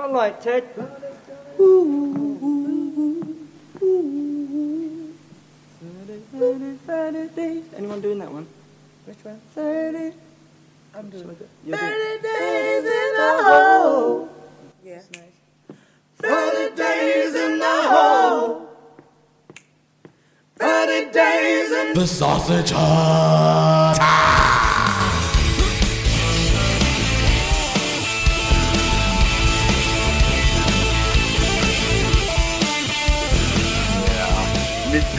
Got light, Ted. Anyone doing that one? Which one? Thirty. I'm doing it. You're doing it. days in the hole. Yeah. Thirty days in the hole. Thirty days in The Sausage Hut.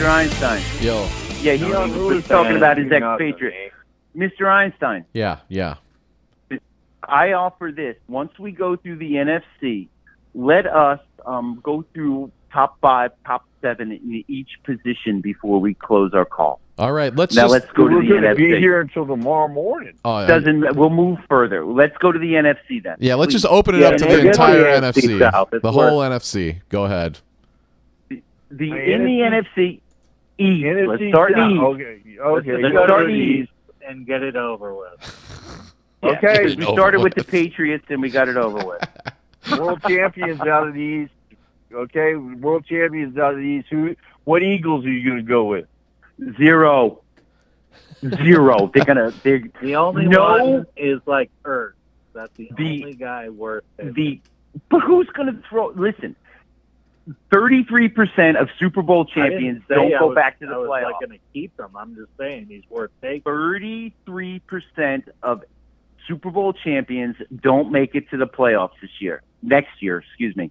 Mr. Einstein. Yo. Yeah, he No, was, he was talking about his he's not expatriate. Mr. Einstein, Yeah, yeah. I offer this. Once we go through the NFC, let us um, go through top five, top seven in each position before we close our call. All right, let's now just. let's go to We're the going to be NFC. here until tomorrow morning. Oh, yeah. Doesn't we'll move further. Let's go to the NFC then. Yeah, let's Please. just open it Yeah, up to the get entire NFC NFC, the whole NFC. Go ahead. The Hey, in the NFC East. Let's NFC start South. East. Okay, okay. Let's you start go East. and get it over with. Yeah, Okay. we started with the Patriots and we got it over with. World champions out of the East. Okay, world champions out of the East. Who? What Eagles are you going to go with? Zero. Zero. They're gonna. They're The only No. one is like Ertz. That's the, The- only guy worth it. the. But who's gonna throw? Listen. Thirty-three percent of Super Bowl champions don't go was- back to the I playoffs. like going to keep them. I'm just saying he's worth taking. Thirty-three percent of Super Bowl champions don't make it to the playoffs this year. Next year, excuse me.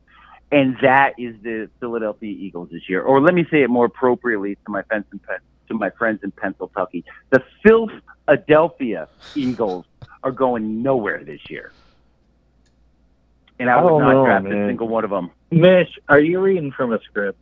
And that is the Philadelphia Eagles this year. Or let me say it more appropriately to my friends in Pen- to my friends in Pennsylvania. The Philadelphia Eagles are going nowhere this year. And I I would don't not know, draft a single one of them. Mish, are you reading from a script?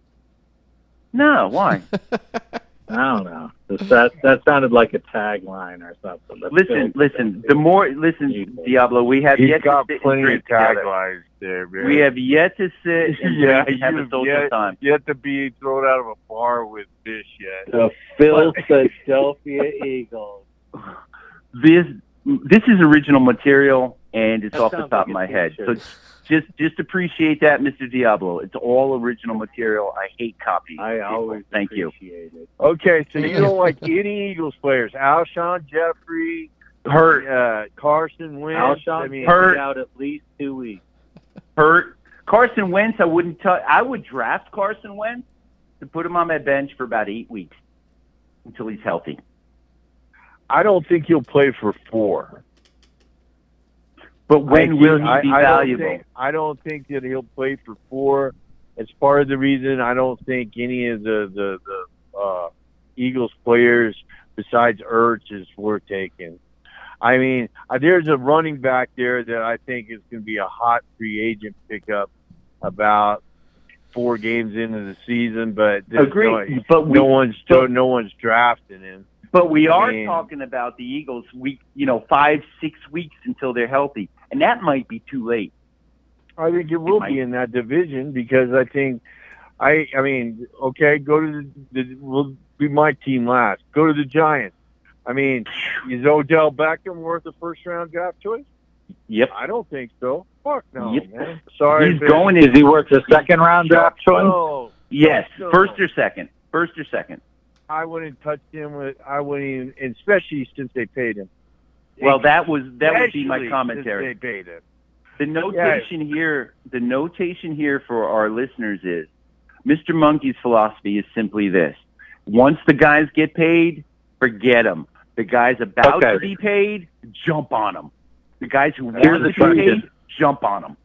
No, why? I don't know. That that sounded like a tagline or something. The listen, Phil- listen. The more listen, Diablo, we have He's yet got to sit plenty and of taglines there, man. We have yet to sit and yeah, drink and have a you've social yet, time. yet to be thrown out of a bar with fish yet. The Philadelphia Eagles. This this is original material, and it's That off the top like of my head. So t-shirt. Just just appreciate that, Mr. Diablo. It's all original material. I hate copy. I always Thank you. appreciate it. Okay, so you don't like any Eagles players? Alshon Jeffery, Hurt, uh, Carson Wentz. Alshon I mean, Hurt. out at least two weeks. hurt. Carson Wentz, I wouldn't tell. I would draft Carson Wentz to put him on my bench for about eight weeks until he's healthy. I don't think he'll play for four. But when will he I- be I don't valuable? think- I don't think that he'll play for four. It's part of the reason I don't think any of the the, the uh, Eagles players besides Ertz is worth taking. I mean, uh, there's a running back there that I think is going to be a hot free agent pickup about four games into the season, but Agree, no, but we no one's but- no one's drafting him. But we I are mean- talking about the Eagles week, you know, five, six weeks until they're healthy, and that might be too late. I think it will might. be in that division because I think I I mean okay go to the, the will be my team last go to the Giants. I mean is Odell Beckham worth a first round draft choice? Yep, I don't think so. Fuck no, Yep. man. Sorry, he's man. going. Is he worth a second round draft choice? No, Yes, No. first or second, first or second. I wouldn't touch him with. I wouldn't even, especially since they paid him. Well, that was that would be my commentary. They paid him. The notation here, the notation here for our listeners is, Mr. Monkey's philosophy is simply this: once the guys get paid, forget them. The guys about Okay. to be paid, jump on them. The guys who Here's want the to be question. paid, jump on them.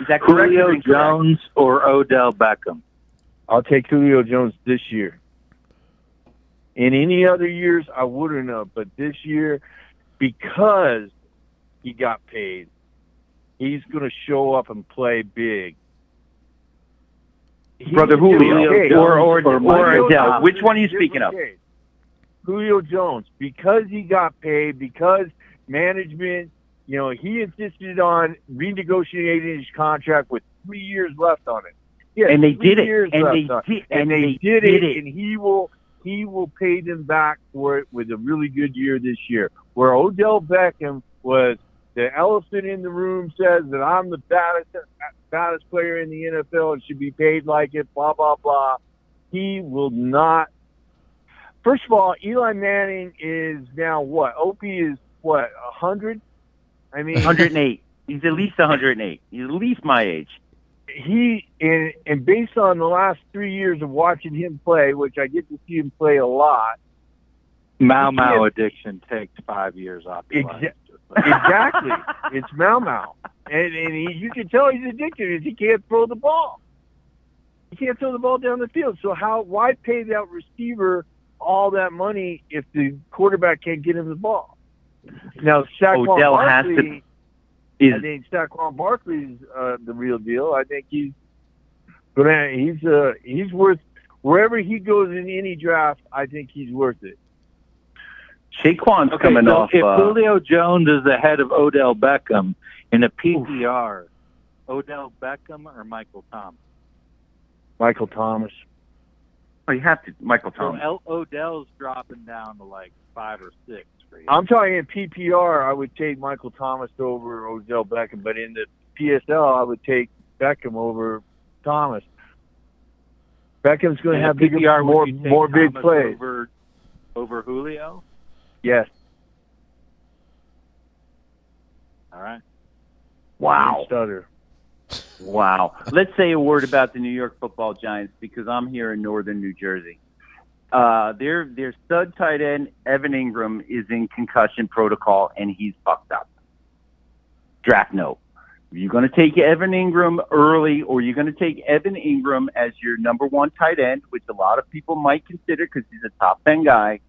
Is that correct? Julio? Jones or Odell Beckham? I'll take Julio Jones this year. In any other years, I wouldn't have, but this year, because he got paid, he's going to show up and play big. He- Brother Julio, Okay, or or or or, Michael Adele. Uh, Which one are you speaking of? Okay. Julio Jones, because he got paid, because management, you know, he insisted on renegotiating his contract with three years left on it. Yeah, And they did it. And they on did. and, And they, they did, did it, it. and he will he will pay them back for it with a really good year this year. Where Odell Beckham was the elephant in the room says that I'm the baddest baddest player in the NFL and should be paid like it. Blah blah blah. He will not. First of all, Eli Manning is now what? OP is what? A hundred. I mean, 108. He's at least 108. He's at least my age. He and and based on the last three years of watching him play, which I get to see him play a lot. Mau Mau addiction takes five years off. Exa- Exactly, it's Mau Mau, and and he, you can tell he's addicted is he can't throw the ball. He can't throw the ball down the field. So how? Why pay that receiver all that money if the quarterback can't get him the ball? Now Saquon Odell has Barkley, to- I think Saquon Barkley's uh, the real deal. I think he's gonna he's uh he's worth wherever he goes in any draft. I think he's worth it. Saquon's Okay, coming so off? if uh, Julio Jones is ahead of Odell Beckham in a PPR, Odell Beckham or Michael Thomas? Michael Thomas. oh, you have to. Michael So Thomas. Odell's dropping down to like five or six for you. I'm talking in PPR. I would take Michael Thomas over Odell Beckham, but in the PSL, I would take Beckham over Thomas. Beckham's going to have bigger, PPR, would more you more big Thomas plays. over over Julio. Yes. All right. Wow. Stutter. Wow. Let's say a word about the New York Football Giants because I'm here in northern New Jersey. Uh, their their stud tight end Evan Engram is in concussion protocol and he's fucked up. Draft note. You're going to take Evan Engram early, or you're going to take Evan Engram as your number one tight end, which a lot of people might consider because he's a top ten guy.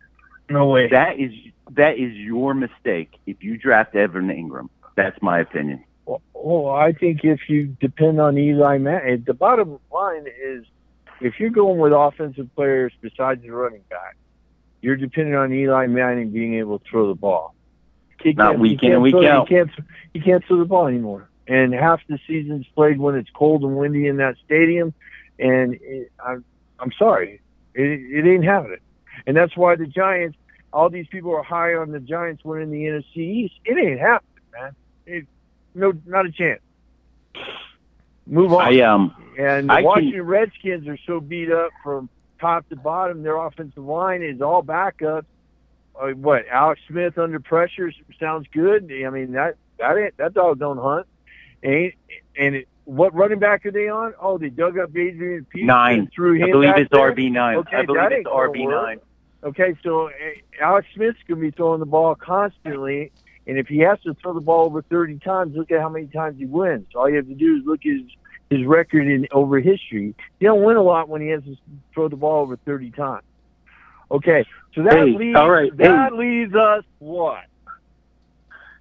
No way. That is that is your mistake if you draft Evan Engram. That's my opinion. Well, well, I think if you depend on Eli Manning, the bottom line is if you're going with offensive players besides the running back, you're depending on Eli Manning being able to throw the ball. He Not week he in can't week throw- out. He can't, he can't throw the ball anymore. And half the season's played when it's cold and windy in that stadium. And it, I'm, I'm sorry, it, it ain't happening. And that's why the Giants, all these people are high on the Giants winning the NFC East. It ain't happening, man. It, no, not a chance. Move on. I um and the I can- Washington Redskins are so beat up from top to bottom. Their offensive line is all backup. Uh, what Alex Smith under pressure sounds good. I mean that that ain't, that dog don't hunt. Ain't and it, what running back are they on? Oh, they dug up Adrian Peterson Nine. and threw him I believe it's? RB nine. Okay, I believe it's RB nine. Okay, so uh, Alex Smith's to be throwing the ball constantly, and if he has to throw the ball over 30 times, look at how many times he wins. All you have to do is look at his, his record in over history. He don't win a lot when he has to throw the ball over 30 times. Okay, so that Hey, leaves all right, that leaves us what?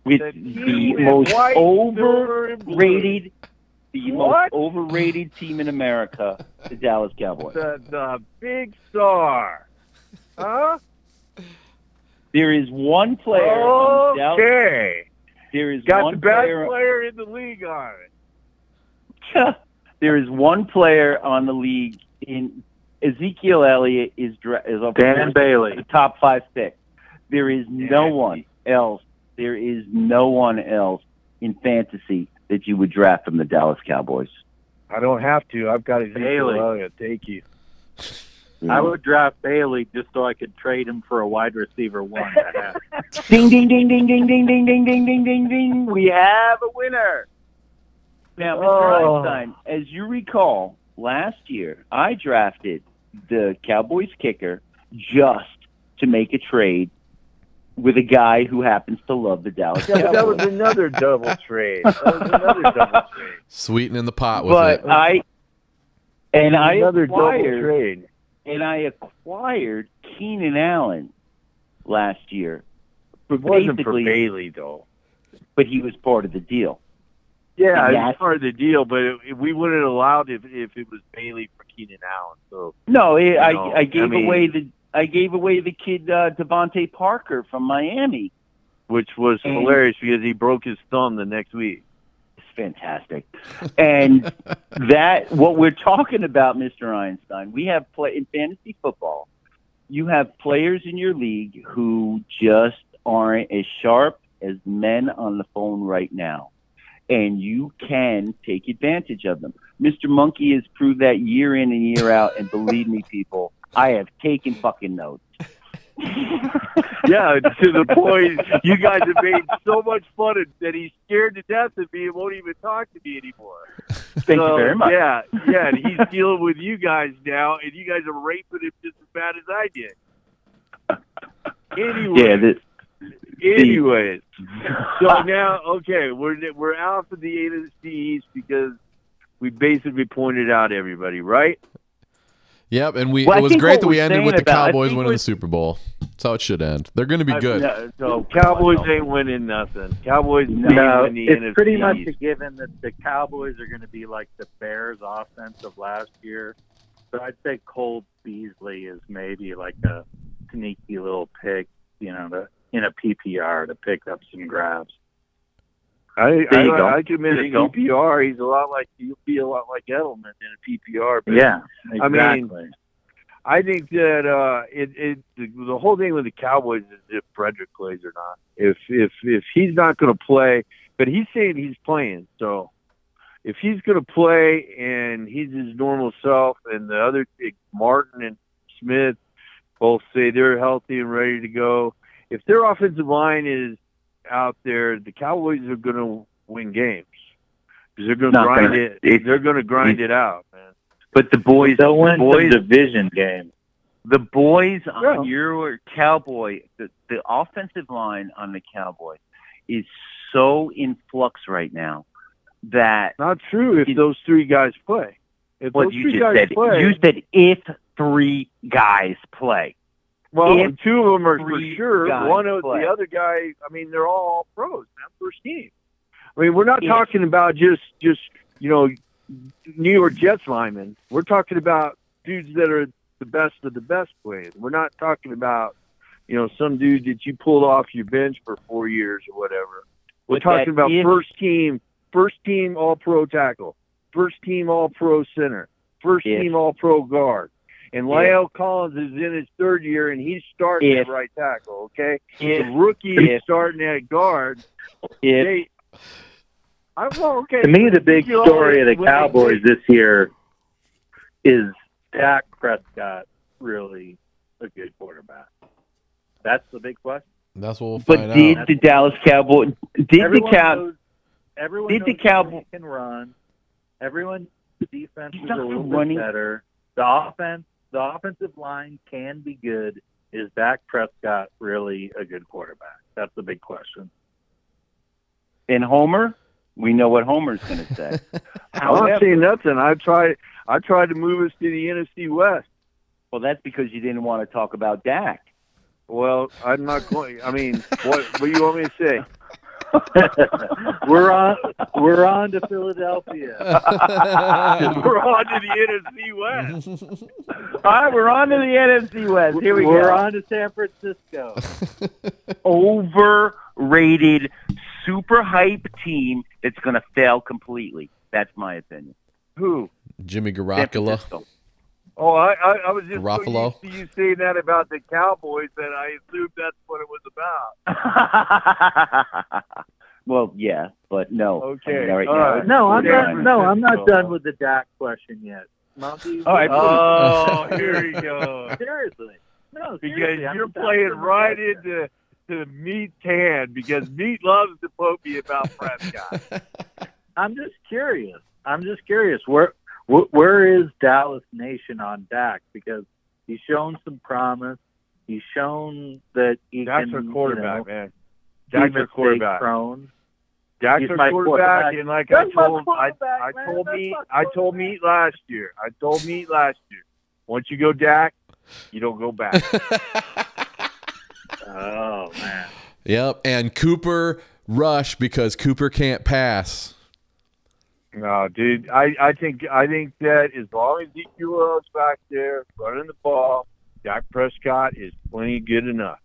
With The the most white, silver, and blue. overrated, the What? most overrated team in America, the Dallas Cowboys. The the big star, huh? There is one player. on the Dallas, Okay, there is got one the best player. player in the league on it. there is one player on the league in Ezekiel Elliott is is a Dan Bailey. the top five pick. There is no one else. There is no one else in fantasy that you would draft from the Dallas Cowboys. I don't have to. I've got Ezekiel Bailey. Elliott. Thank you. I would draft Bailey just so I could trade him for a wide receiver one. Ding ding ding ding ding ding ding ding ding ding ding ding. We have a winner. Now, Mr. Oh. Einstein, as you recall, last year I drafted the Cowboys kicker just to make a trade with a guy who happens to love the Dallas Yeah, that was another double trade. That was another double trade. Sweetening the pot with But it. I and I another double acquired trade. and I acquired Keenan Allen last year. For It wasn't for basically, Bailey though. but he was part of the deal. Yeah, Yes. it's part of the deal, but it, we wouldn't have allowed if if it was Bailey for Keenan Allen. So No, it, I know, I gave I mean- away the I gave away the kid uh, DeVante Parker from Miami. which was And- hilarious because he broke his thumb the next week. It's fantastic, and that what we're talking about, Mr. Einstein. We have play in fantasy football. You have players in your league who just aren't as sharp as men on the phone right now. And you can take advantage of them. Mr. Monkey has proved that year in and year out, and believe me, people, I have taken fucking notes. yeah, to the point you guys have made so much fun of that he's scared to death of me and won't even talk to me anymore. Thank So, you very much. Yeah, yeah, and he's dealing with you guys now, and you guys are raping him just as bad as I did. Anyway, Yeah, this, anyways, so now okay, we're we're out for the AFC East because we basically pointed out everybody, right? Yep, and we Well, it was great that we ended with the about- Cowboys winning the Super Bowl. That's how it should end. They're going to be I- good. no, so Cowboys ain't winning nothing. Cowboys ain't No, winning the it's NFC pretty much East. a given that the Cowboys are going to be like the Bears' offense of last year. So I'd say Cole Beasley is maybe like a sneaky little pick, you know, to, in a PPR to pick up some grabs. I I, go. I commit a go. PPR. He's a lot like you'll be a lot like Edelman in a PPR. But Yeah, I mean. I think that uh, it, it the, the whole thing with the Cowboys is if Frederick plays or not. If if if he's not going to play, but he's saying he's playing, so if he's going to play and he's his normal self, and the other Martin and Smith both say they're healthy and ready to go. If their offensive line is out there, the Cowboys are going to win games because they're going to grind gonna- it. it- They're going to grind it out, man. but the boys, They'll the win boys, some division game. the boys on Yeah. your Cowboy, the, the offensive line on the Cowboy is so in flux right now that Not true if It- those three guys play. If what those you three just guys said. play, You said if three guys play. Well, two of them are for sure. One of play. the other guy, I mean, they're all pros, man, first team. I mean, we're not talking about just just you know New York Jets linemen. We're talking about dudes that are the best of the best players. We're not talking about you know some dude that you pulled off your bench for four years or whatever. We're But talking about if- first team, first team All Pro tackle, first team All Pro center, first If- team All Pro guard. And La'el Collins is in his third year, and he's starting If- at right tackle. Okay, If the rookie is starting at guard. if They, I well, okay. To me, the big You story of the always- when they- Cowboys this year is Dak Prescott really a good quarterback. That's the big question. That's what we'll but find did out. the Dallas Cowboy did everyone the Cow knows, everyone did the knows Cowboy- can run. Everyone the defense He's is a little running. bit better. The offense, the offensive line can be good. Is Dak Prescott really a good quarterback? That's the big question. and Homer? We know what Homer's going to say. I'm not saying nothing. I tried. I tried to move us to the NFC West. well, that's because you didn't want to talk about Dak. Well, I'm not going. I mean, what? What do you want me to say? we're on. We're on to Philadelphia. We're on to the NFC West. All right, we're on to the NFC West. Here we go. we're on to San Francisco. Overrated, super hype team that's going to fail completely. That's my opinion. Who? Jimmy San Garoppolo. Francisco. Oh, I, I, I was just Garofalo? so used to you saying that about the Cowboys that I assumed that's what it was about. well, yeah, but no. Okay, I mean, all right, now right. it's- No, I'm not. No, I'm not uh, done with the Dak question yet. Monkey. All right, Oh, here you go. seriously. No, Because seriously, I'm you're done playing right question. into to Meat's hand because Meat loves to poke me about Prescott. I'm just curious. I'm just curious. Where wh- where is Dallas Nation on Dak? Because he's shown some promise. He's shown that he That's can. our you quarterback, know, man. be That's our mistake quarterback. Prone. Jack's He's our my quarterback, quarterback. and like I That's my told, I, quarterback, I man. told That's me, my I told quarterback. Meat last year. I told Meat last year. Once you go Dak, you don't go back. Oh man. yep, and Cooper rush because Cooper can't pass. No, dude. I, I think I think that as long as Ezekiel is back there running the ball, Dak Prescott is plenty good enough.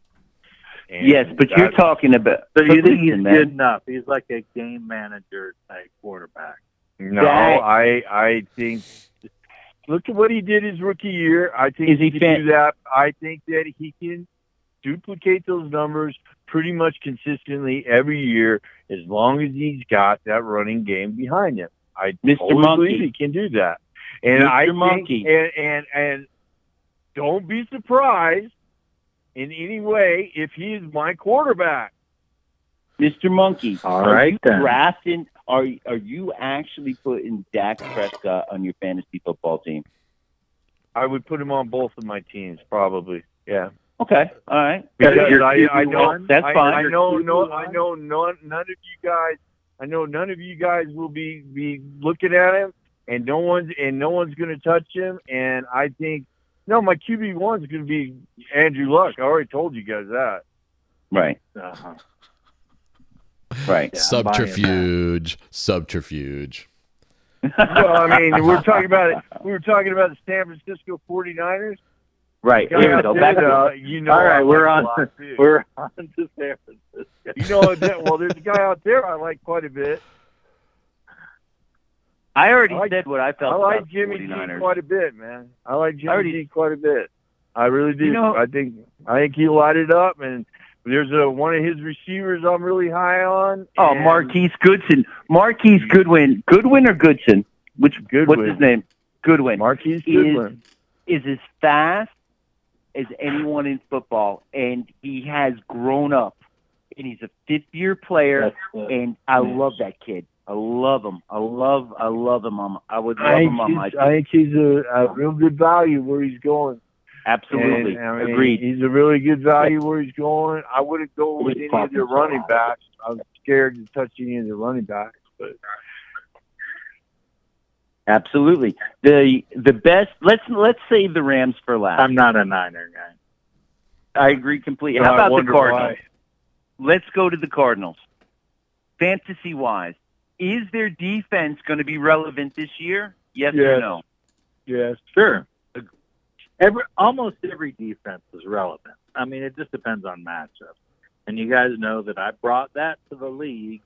And yes, but you're talking about. So you think he's man, good enough? He's like a game manager type quarterback. No, Dak- I I think. Look at what he did his rookie year. I think Is he can do that. I think that he can. duplicate those numbers pretty much consistently every year as long as he's got that running game behind him. I Mr. totally Monkey. he can do that. And Mr. I think, Monkey. and, and and don't be surprised in any way if he is my quarterback. Mr. Monkey, All are right, you then. drafting? Are are you actually putting Dak Prescott on your fantasy football team? I would put him on both of my teams, probably. Yeah. Okay, all right. Because Your I, I know That's I, fine. I know no I know none none of you guys I know none of you guys will be be looking at him and no one's and no one's gonna touch him and I think no my QB one's gonna be Andrew Luck. I already told you guys that. Right, Uh-huh. right. Yeah, I'm buying that. subterfuge, subterfuge. well, I mean, we're talking about it. We were talking about the San Francisco 49ers. Right. Here we go. Back to uh, you know, All I right, we're on. We're on to San Francisco. You know, well, there's a guy out there I like quite a bit. I already I like- said what I felt I like Jimmy G 49ers. quite a bit, man. I like Jimmy already- G quite a bit. I really do. You know- I think I think he lighted up, and there's a one of his receivers I'm really high on. Oh, Marquise Goodson. Marquise Goodwin. Goodwin or Goodson? Which Goodwin. What's his name? Goodwin. Marquise He is- Goodwin. is as fast as anyone in football, and he has grown up. And he's a fifth-year player, That's, and I man. love that kid. I love him. I love. I love him. On, I would love I him on my team. I think he's a, a real good value where he's going. Absolutely, And, I mean, agreed. He's a really good value where he's going. I wouldn't go with any of the running backs. I'm scared to touch any of the running backs. But Absolutely. The the best. Let's let's save the Rams for last. I'm not a Niner guy. I agree completely. How about the Cardinals? why. Let's go to the Cardinals. Fantasy wise, is their defense going to be relevant this year? Yes, or no? Yes. Sure. Every almost every defense is relevant. I mean, it just depends on matchup. And you guys know that I brought that to the league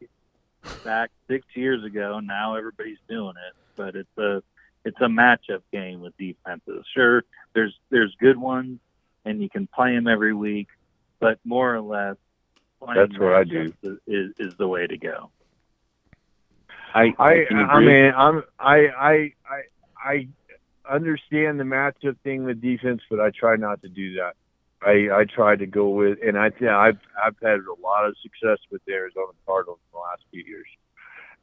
back six years ago. And now everybody's doing it, but it's a it's a matchup game with defenses. Sure, there's there's good ones, and you can play them every week, but more or less, playing That's what I do. matchups Is, is the way to go. I I can I mean I'm I I I I understand the matchup thing with defense, but I try not to do that. I I try to go with, and I think I've I've had a lot of success with the Arizona Cardinals in the last few years.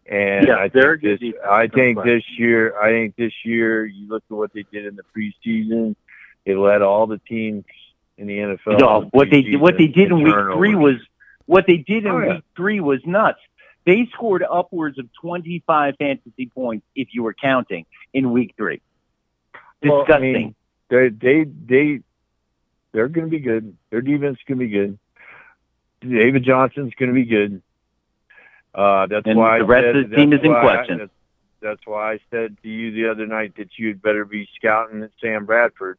And Yeah, I think this I think this year I think this year you look at what they did in the preseason. They led all the teams in the NFL. No, in what they what they did in week turnovers. three was what they did in Oh, yeah. week three was nuts. They scored upwards of twenty five fantasy points if you were counting in week three. Well, I Disgusting. mean, they they they they're going to be good. Their defense is going to be good. David Johnson's going to be good. Uh, that's And why the rest said, of the team is in why I- question. that's, that's why I said to you the other night that you'd better be scouting at Sam Bradford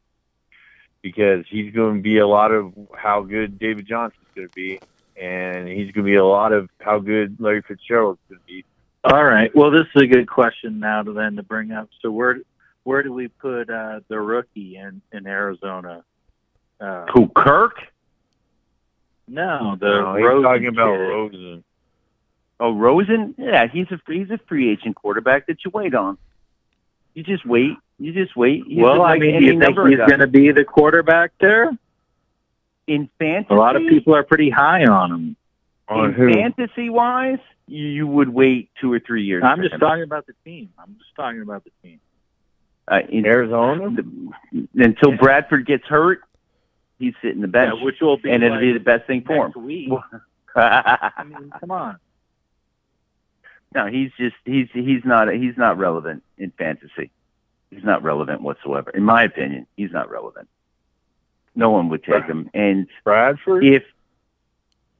because he's going to be a lot of how good David Johnson's going to be, and he's going to be a lot of how good Larry Fitzgerald's going to be. All right. Well, this is a good question now to then to bring up. So where where do we put uh, the rookie in in Arizona? Uh, Who Kirk? no, the No, he's Rosen talking about kid. Rosen. Oh, Rosen? Yeah, he's a he's a free agent quarterback that you wait on. You just wait. You just wait. He's Well, I mean, do you think he's guys. going to be the quarterback there? in fantasy? A lot of people are pretty high on him. On in who? fantasy wise, you, you would wait two or three years. I'm just him. talking about the team. I'm just talking about the team. uh, in, Arizona? until Bradford gets hurt. He's sitting the bench, Yeah, which will be and it'll be the best thing for him. week. I mean, come on. No, he's just he's he's not he's not relevant in fantasy. He's not relevant whatsoever, in my opinion. He's not relevant. No one would take him, and Bradford? if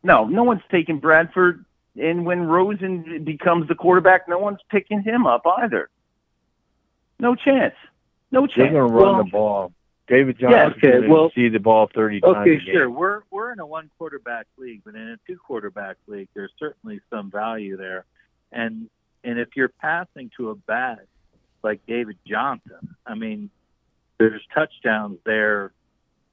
no, no one's taking Bradford, and when Rosen becomes the quarterback, no one's picking him up either. No chance. No chance. They're going to run Well- the ball. David Yeah, Johnson's okay, well- see the ball 30 times Okay, a game. sure. We're we're in a one quarterback league, but in a two quarterback league, there's certainly some value there. And and if you're passing to a bat like David Johnson, I mean, there's touchdowns there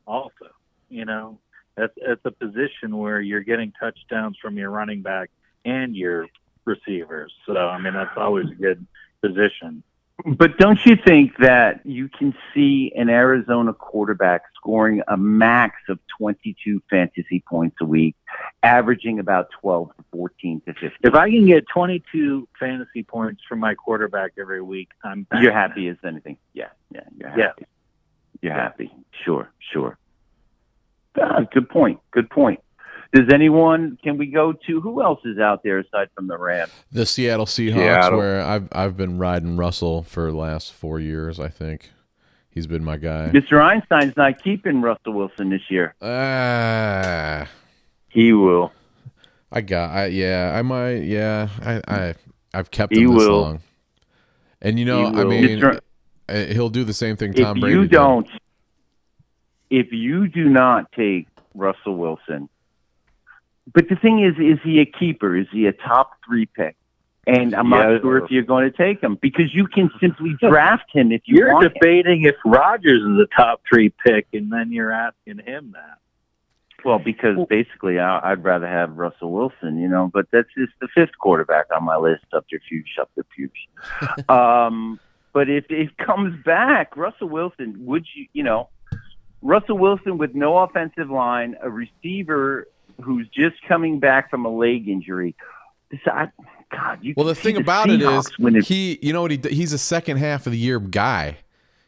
also. You know, That's that's a position where you're getting touchdowns from your running back and your receivers. So I mean that's always a good position. But don't you think that you can see an Arizona quarterback scoring a max of 22 fantasy points a week, averaging about 12 to 14 to 15? If I can get 22 fantasy points from my quarterback every week, I'm back. You're happy as anything. Yeah, yeah, you're happy. Yeah. You're Yeah. happy. Sure, sure. Ah, good point. Good point. Does anyone? Can we go to who else is out there aside from the Rams? The Seattle Seahawks, Seattle. where I've I've been riding Russell for the last four years. I think he's been my guy. Mr. Einstein's not keeping Russell Wilson this year. Ah, He will. I got. I yeah. I might. Yeah. I I I've kept He him this will. long. And you know, I mean, Mr. uh, he'll do the same thing Tom if Brady you don't, if you do not take Russell Wilson, but the thing is, is he a keeper? Is he a top three pick? And I'm Yeah. not sure if you're going to take him because you can simply draft him if you You're want. him. debating if Rodgers is a top three pick, and then you're asking him that. Well, because basically, I, I'd rather have Russell Wilson, you know. But that's just the fifth quarterback on my list. Subterfuge, subterfuge. um, but if it comes back, Russell Wilson, would you, you know, Russell Wilson with no offensive line, a receiver who's just coming back from a leg injury. This, I, God, you Well, the can see thing about it is, Seahawks when he, you know what he, he's a second half of the year guy.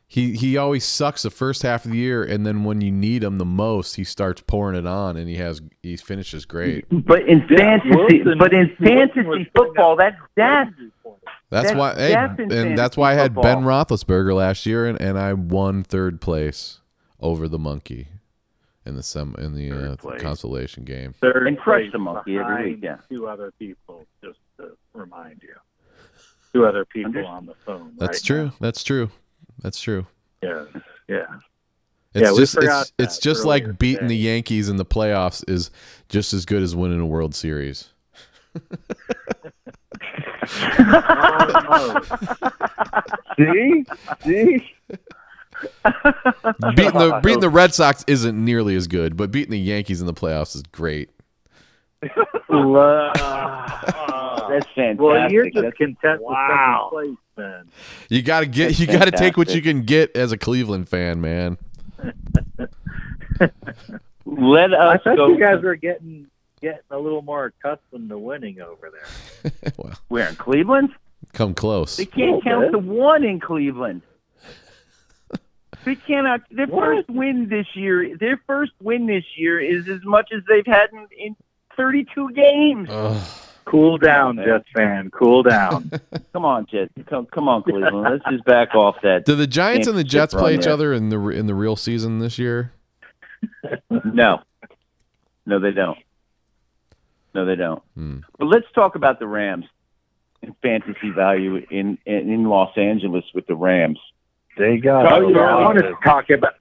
He he always sucks the first half of the year, and then when you need him the most, he starts pouring it on, and he has he finishes great. but in Yeah, fantasy, Wilson- but in fantasy football, up that's that's That's That's- why, hey, and that's why I had Ben. Roethlisberger last year, and, and I won third place over the monkey in the sem in the Third uh, place. consolation game. Third And crush the monkey every week, yeah. Two other people, just to remind you. Two other people Under- on the phone. That's right true. now. That's true. That's true. Yeah, yeah. It's Yeah, we just forgot it's, it's just like earlier beating the. Yankees in the playoffs is just as good as winning a World Series. See? See? beating the beating the Red Sox isn't nearly as good, but beating the Yankees in the playoffs is great. that's fantastic. well, you're just That's- content Wow. with second place, man. You got to get That's you got to take what you can get as a Cleveland fan, man. Let I us thought go. you guys were getting getting a little more accustomed to winning over there. well, we're in Cleveland? come close. They can't count bit. the one in Cleveland. They cannot. Their What? first win this year. Their first win this year is as much as they've had in, in 32 games. Ugh. Cool down, man. Jets fan. Cool down. Come on, Jets. Come, come on, Cleveland. Let's just back off that. Do the Giants and the Jets play each there. other in the in the real season this year? No, no, they don't. No, they don't. Hmm. But let's talk about the Rams and fantasy value in in, in Los Angeles with the Rams. They got Oh, yeah, I wanted to talk about.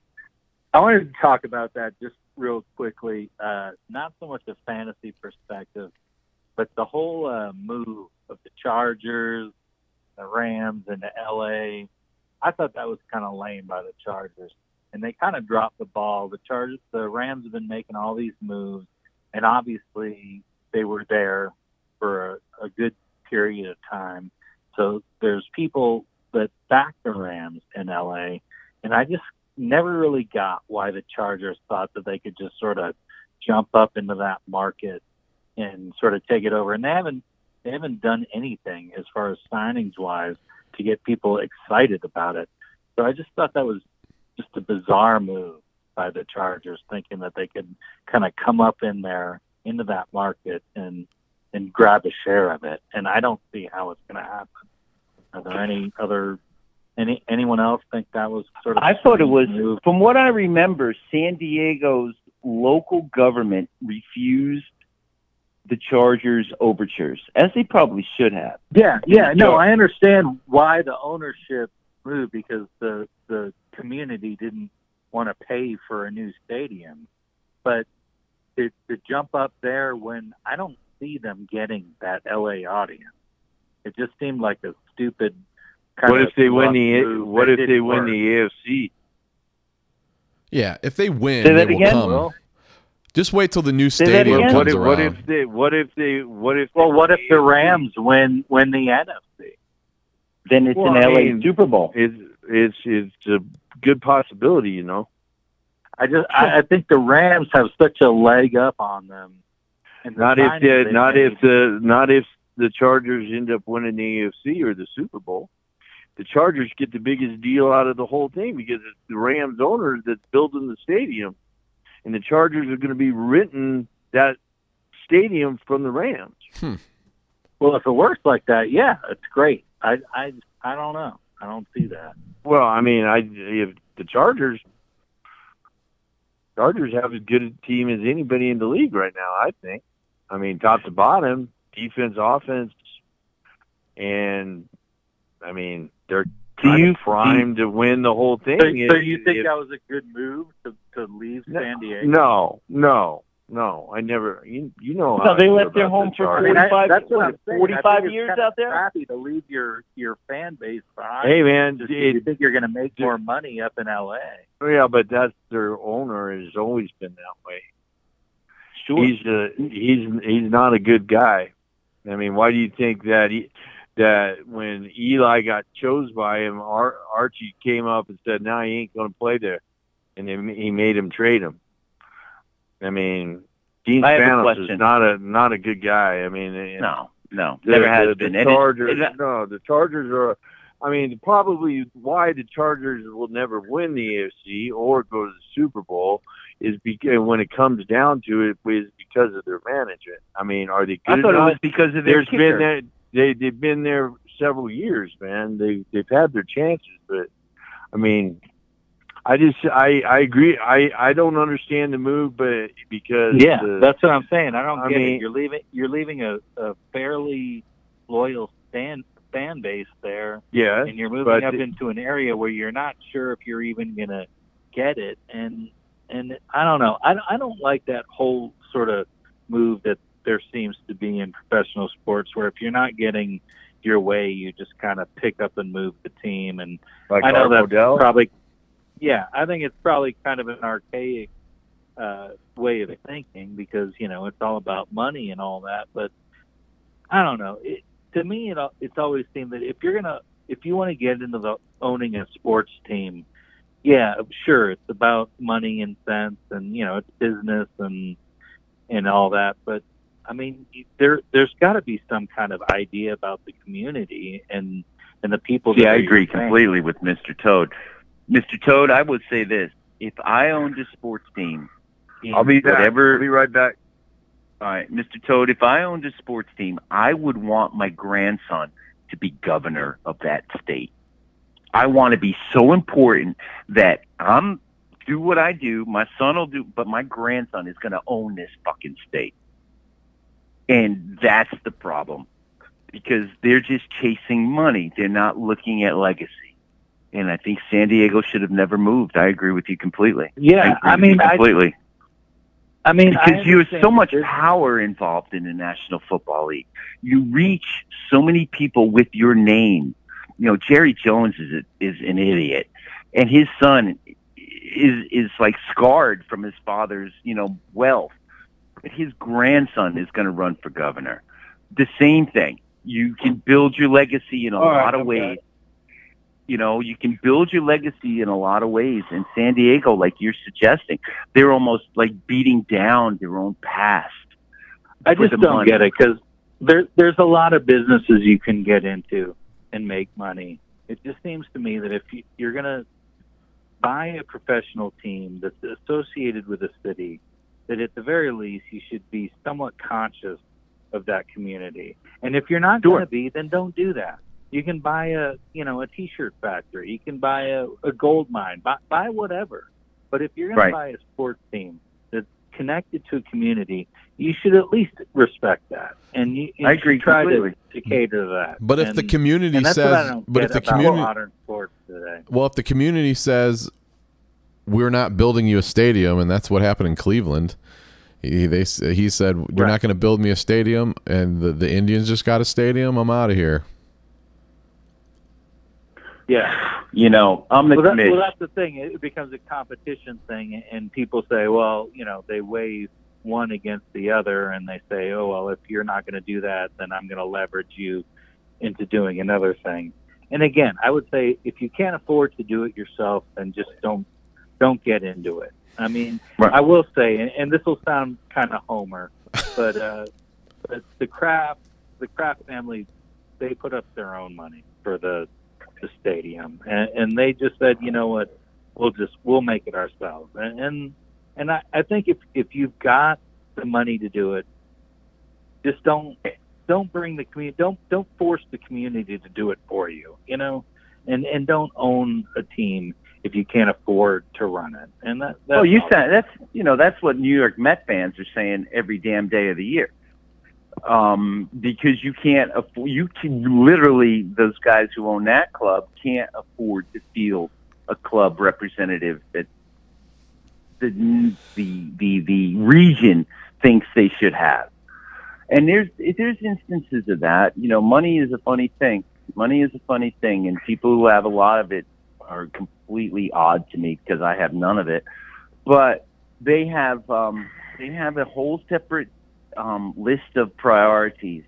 I wanted to talk about that just real quickly. Uh, not so much a fantasy perspective, but the whole uh, move of the Chargers, the Rams, into LA. I thought that was kind of lame by the Chargers, and they kind of dropped the ball. The Chargers, the Rams have been making all these moves, and obviously they were there for a, a good period of time. So there's people that back the Rams in LA, and I just never really got why the Chargers thought that they could just sort of jump up into that market and sort of take it over. And they haven't they haven't done anything as far as signings wise to get people excited about it. So I just thought that was just a bizarre move by the Chargers, thinking that they could kind of come up in there into that market and and grab a share of it. And I don't see how it's going to happen. Are there any other any anyone else think that was sort of? I thought it was, move? from what I remember, San Diego's local government refused the Chargers' overtures, as they probably should have. Yeah, yeah, no, I understand why the ownership moved because the the community didn't want to pay for a new stadium, but to to jump up there when I don't see them getting that LA audience, it just seemed like a stupid. Kind What of if they win the move What if they win work. the AFC? Yeah, if they win, Say they that will again? come. Well, Just wait till the new stadium comes What if, around. what if they? What if they? What if? Well, what if the Rams win win the NFC? Then it's Well, an I LA mean- Super Bowl. It's it's it's a good possibility, you know. I just I, I think the Rams have such a leg up on them. And the Not if signings the they've not made. if the not if the Chargers end up winning the AFC or the Super Bowl. The Chargers get the biggest deal out of the whole thing because it's the Rams owner that's building the stadium, and the Chargers are going to be renting that stadium from the Rams. Hmm. Well, if it works like that, yeah, it's great. I I I don't know. I don't see that. Well, I mean, I if the Chargers Chargers have as good a team as anybody in the league right now. I think. I mean, top to bottom, defense, offense, and I mean they're Do kind you- of primed to win the whole thing. So, so you think if- that was a good move to to leave No, San Diego? No, no, no. I never. You, you know. how No, I they feel left their home the for I mean, I, 45 that's what I'm saying. 45 I think it's years kinda out there? Happy to leave your your fan base behind. Hey man, just 'cause you think you're going to make it- more money up in LA. Oh, yeah, but that's their owner has always been that way. Sure. he's a, he's he's not a good guy. I mean, why do you think that he, that when Eli got chose by him, Ar, Archie came up and said, "No, he ain't going to play there," and then he made him trade him. I mean, Dean I have a Spanos is not a not a good guy. I mean, no, no, never has the, been. The Chargers, it- no, the Chargers are. I mean, probably why the Chargers will never win the AFC or go to the Super Bowl is because when it comes down to it, is because of their management. I mean, are they good I thought it enough? was because of their There's kicker. been that they they've been there several years, man. They they've had their chances, but I mean, I just I I agree. I I don't understand the move, but because Yeah, the, that's what I'm saying. I don't I get mean- it. You're leaving you're leaving a, a fairly loyal fan fan base there, yeah, and you're moving up the- into an area where you're not sure if you're even going to get it. And and I don't know. I I don't like that whole sort of move that there seems to be in professional sports, where if you're not getting your way, you just kind of pick up and move the team and like I know that's probably, yeah, I think it's probably kind of an archaic uh, way of thinking because you know it's all about money and all that. But I don't know. It, to me, it, it's always seemed that if you're gonna, if you want to get into the owning a sports team, yeah, sure, it's about money and sense, and you know it's business and and all that. But I mean, there there's got to be some kind of idea about the community and and the people. See, that I agree your completely with Mr. Toad. Mr. Toad, I would say this: if I owned a sports team, I'll be back. whatever I'll be right back. All right, Mr. Toad, if I owned a sports team, I would want my grandson to be governor of that state. I want to be so important that I'm do what I do, my son will do, but my grandson is going to own this fucking state. And that's the problem because they're just chasing money. They're not looking at legacy. And I think San Diego should have never moved. I agree with you completely. Yeah, agree I mean, completely I mean, I because you have so much power involved in the National Football League. You reach so many people with your name. You know, Jerry Jones is a, is an idiot, and his son is is like scarred from his father's you know wealth. But his grandson is going to run for governor. The same thing. You can build your legacy in a All right, lot of okay. ways. You know, you can build your legacy in a lot of ways. In San Diego, like you're suggesting, they're almost like beating down their own past. I just don't money. get it because there there's a lot of businesses you can get into and make money. It just seems to me that if you, you're gonna buy a professional team that's associated with a city, that at the very least you should be somewhat conscious of that community. And if you're not Sure. going to be, then don't do that. You can buy a you know a T-shirt factory. You can buy a, a gold mine. Buy, buy whatever. But if you're going Right. to buy a sports team connected to a community, you should at least respect that. And you, you I agree should try to, completely. to cater to that. But if the community and that's what I says, don't but get if the community, modern sports today. well, if the community says we're not building you a stadium, and that's what happened in Cleveland. He they he said you're Right. not going to build me a stadium, and the, the Indians just got a stadium. I'm out of here. Yeah. You know, I'm the Well, that, well, that's the thing. It becomes a competition thing, and people say, well, you know, they weigh one against the other, and they say, "Oh well, if you're not going to do that, then I'm going to leverage you into doing another thing." And again, I would say if you can't afford to do it yourself, then just don't don't get into it. I mean, Right. I will say, and, and this will sound kind of Homer, but uh, but the Kraft the Kraft family they put up their own money for the the stadium, and, and they just said, you know what, we'll just we'll make it ourselves, and and, and I, I think if if you've got the money to do it, just don't don't bring the community don't don't force the community to do it for you, you know, and and don't own a team if you can't afford to run it, and that that's Oh, you said that's you know that's what New York Met fans are saying every damn day of the year. Um, because you can't afford, you can literally those guys who own that club can't afford to field a club representative that the the the the region thinks they should have. And there's there's instances of that. You know, money is a funny thing. Money is a funny thing, and people who have a lot of it are completely odd to me because I have none of it. But they have um, they have a whole separate um, list of priorities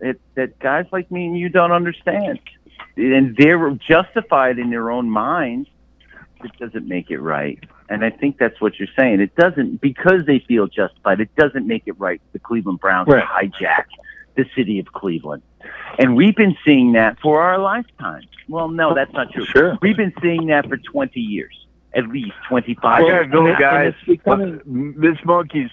that that guys like me and you don't understand, and they're justified in their own minds. It doesn't make it right, and I think that's what you're saying. It doesn't because they feel justified. It doesn't make it right. The Cleveland Browns Right. hijack the city of Cleveland, and we've been seeing that for our lifetime. Well, no, that's not true. Sure. We've been seeing that for 20 years, at least 25 I gotta years. go, guys. becoming- This monkey's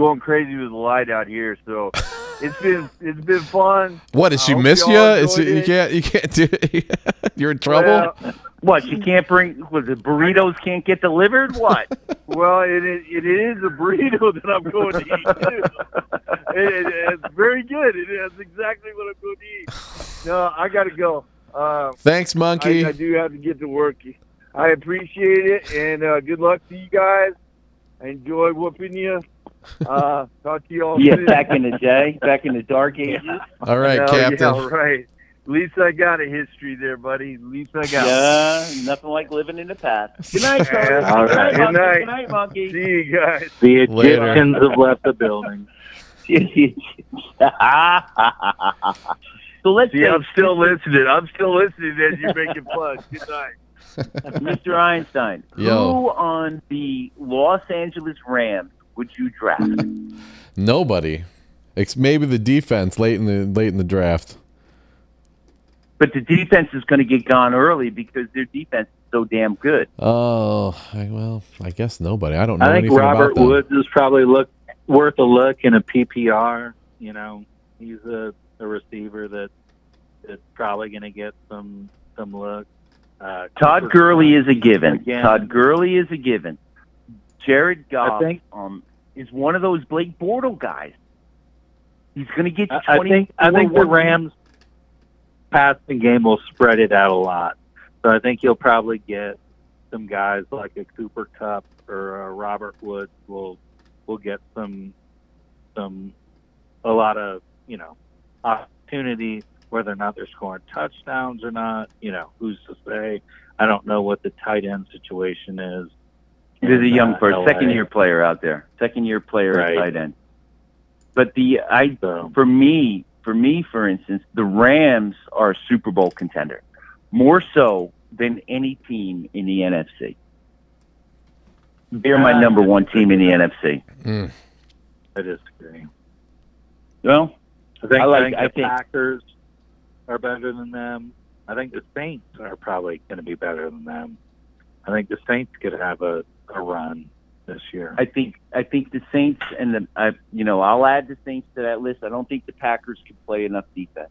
going crazy with the light out here, so it's been it's been fun. What did she miss you? It's, enjoyed you can't you can't do it. You're in trouble. Well, What? You can't bring? Was the burritos can't get delivered? What? well, it is, it is a burrito that I'm going to eat too. it, it, it's very good. It is exactly what I'm going to eat. No, I got to go. Uh, Thanks, monkey. I, I do have to get to work. I appreciate it, and uh, good luck to you guys. I enjoy whooping you. Uh, talk to you all yeah, soon. back in the day, back in the dark ages. All right, No, Captain. Yeah, right. At least I got a history there, buddy. At least I got. Yeah, nothing like living in the past. Good night, Yeah. fellas. All Good right. night, Good monkey. night. Good night, monkey. See you guys. The Later. Egyptians have left the building. so let's See, say, I'm still listening. I'm still listening as you're making fun. Good night. Mr. Einstein, Yo. who on the Los Angeles Rams would you draft? Nobody. It's maybe the defense late in the late in the draft. But the defense is going to get gone early because their defense is so damn good. Oh, I, well, I guess nobody. I don't know I think anything Robert about. Woods is probably look worth a look in a PPR. You know, he's a, a receiver that that's probably going to get some some look. Uh, Todd Cooper Gurley is a given. Again. Todd Gurley is a given. Jared Goff think- um, is one of those Blake Bortle guys. He's going to get you I, I 20. think I think the Rams passing game will spread it out a lot. So I think you'll probably get some guys like a Cooper Kupp or a Robert Woods will will get some some a lot of you know opportunity whether or not they're scoring touchdowns or not. You know who's to say? I don't know what the tight end situation is. There's a young uh, first, LA. second year player out there. Second year player Right. at tight end. But the I So for me, for me, for instance, the Rams are a Super Bowl contender, more so than any team in the NFC. They're my Uh, number one team in the NFC. Mm. I disagree. Well, I think, I like- I think I the think- Packers are better than them. I think the Saints are probably going to be better than them. I think the Saints could have a, a run this year. I think I think the Saints and the I you know I'll add the Saints to that list. I don't think the Packers can play enough defense.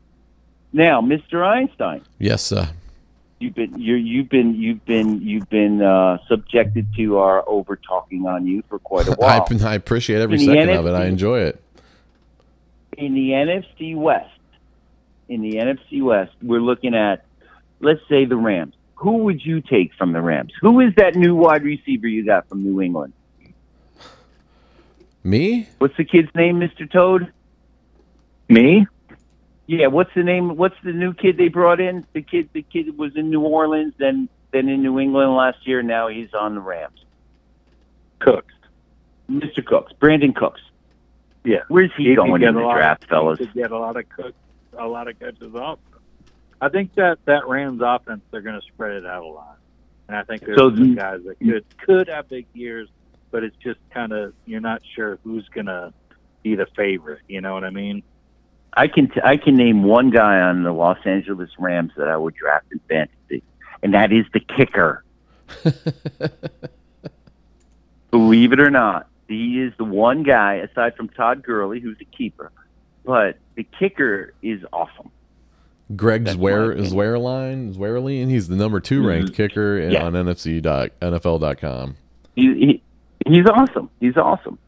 Now, Mr. Einstein, Yes, sir. you've been you you've been you've been you've been uh, subjected to our over talking on you for quite a while. I, I appreciate every In the second of it. I enjoy it. in the NFC West, in the NFC West, we're looking at, let's say, the Rams. Who would you take from the Rams? Who is that new wide receiver you got from New England? Me? What's the kid's name, Mr. Toad? Me? Yeah, what's the name? What's the new kid they brought in? The kid, the kid was in New Orleans, then then in New England last year. Now he's on the Rams. Cooks. Mr. Cooks, Brandin Cooks. Yeah. Where's he, He going get in the lot- draft, fellas? He could get a lot of cook, a lot of catches off. I think that that Rams offense they're going to spread it out a lot, and I think there's So some guys that could could have big years, but it's just kind of you're not sure who's going to be the favorite. You know what I mean? I can t- I can name one guy on the Los Angeles Rams that I would draft in fantasy, and that is the kicker. Believe it or not, he is the one guy aside from Todd Gurley who's a keeper, but the kicker is awesome. Greg That's my Zwer opinion. Zuerlein Zwerly, and he's the number 2 ranked mm-hmm. kicker in- Yeah. on NFC dot NFL.com. He, he he's awesome. He's awesome,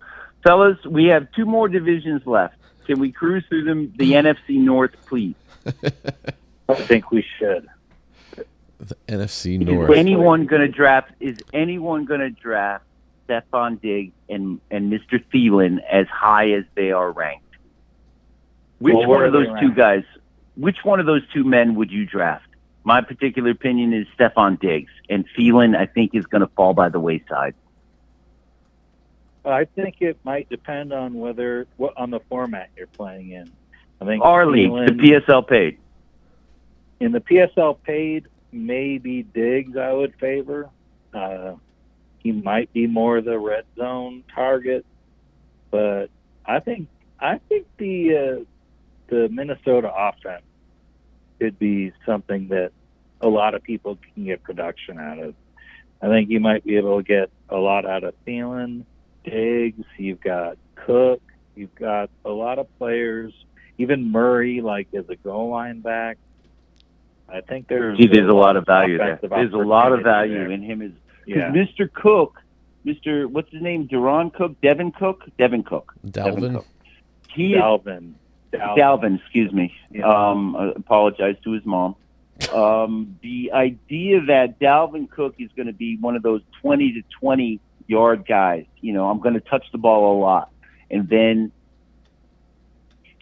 fellas. We have two more divisions left. Can we cruise through them? The mm. NFC North, please. I think we should. The NFC North. Is North. anyone going to draft? Is anyone going to draft Stefon Diggs and and Mr. Thielen as high as they are ranked? Which Well, one of those two ranked? guys? Which one of those two men would you draft? My particular opinion is Stefon Diggs, and Thielen I think is going to fall by the wayside. I think it might depend on whether what on the format you're playing in. I think Our league, the PSL paid. in the PSL paid, maybe Diggs I would favor. Uh, he might be more the red zone target, but I think I think the uh, the Minnesota offense could be something that a lot of people can get production out of. I think you might be able to get a lot out of Thielen, Diggs. You've got Cook. You've got a lot of players. Even Murray, like as a goal line back. I think there's Gee, there's a lot of value there. There's a lot of value there. in him as Yeah. Mr. Cook, Mr. What's his name? Duron Cook, Devin Cook, Devin Cook. Devin Dalvin. Cook. He is Dalvin. Dalvin. Excuse me. Yeah. Um, I apologize to his mom. Um, the idea that Dalvin Cook is going to be one of those 20 to 20 yard guys, you know, I'm going to touch the ball a lot. And then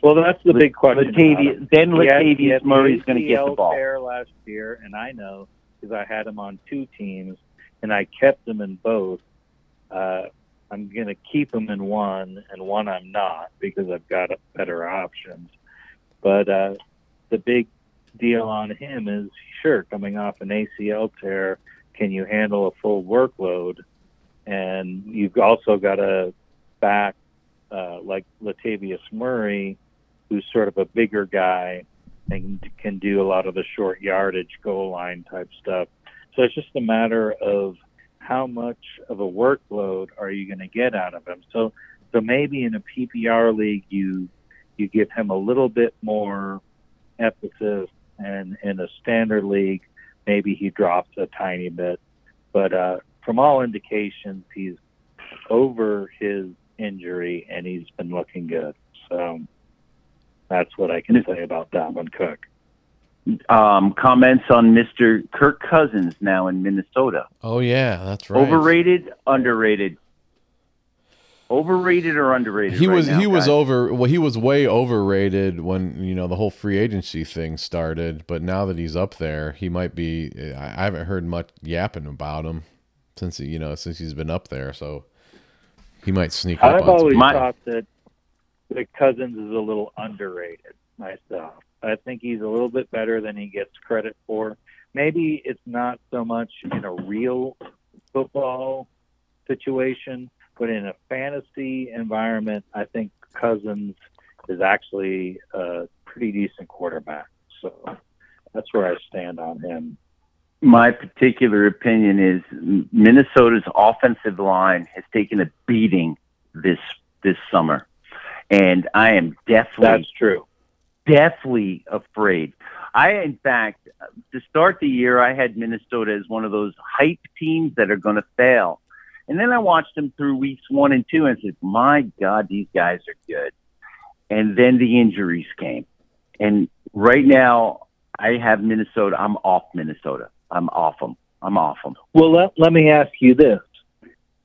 Well, that's the big question. Latavius, then He had- he Latavius the Murray's going to get the ball. tear last year, and I know because I had him on two teams, and I kept him in both. Uh, I'm going to keep him in one, and one I'm not because I've got better options. But uh, the big deal on him is sure coming off an ACL tear, can you handle a full workload? And you've also got a back uh, like Latavius Murray, who's sort of a bigger guy and can do a lot of the short yardage goal line type stuff. So it's just a matter of how much of a workload are you going to get out of him. So so maybe in a PPR league you you give him a little bit more emphasis and in a standard league maybe he drops a tiny bit. But uh, from all indications he's over his injury and he's been looking good. So that's what I can say about Dalvin Cook. Um, comments on Mr. Kirk Cousins now in Minnesota. Oh yeah, that's right. Overrated, underrated. Overrated or underrated? He right was now, he was over well he was way overrated when you know the whole free agency thing started, but now that he's up there, he might be I I haven't heard much yapping about him since he, you know since he's been up there, so he might sneak up I've on some always thought that that Cousins is a little underrated myself. I think he's a little bit better than he gets credit for. Maybe it's not so much in a real football situation, but in a fantasy environment, I think Cousins is actually a pretty decent quarterback. So that's where I stand on him. My particular opinion is Minnesota's offensive line has taken a beating this this summer, and I am deathly That's true. Deathly afraid. I, in fact, to start the year, I had Minnesota as one of those hype teams that are going to fail. And then I watched them through weeks one and two and said, my God, these guys are good. And then the injuries came. And right now, I have Minnesota. I'm off Minnesota. I'm off them. I'm off them. Well, let, let me ask you this.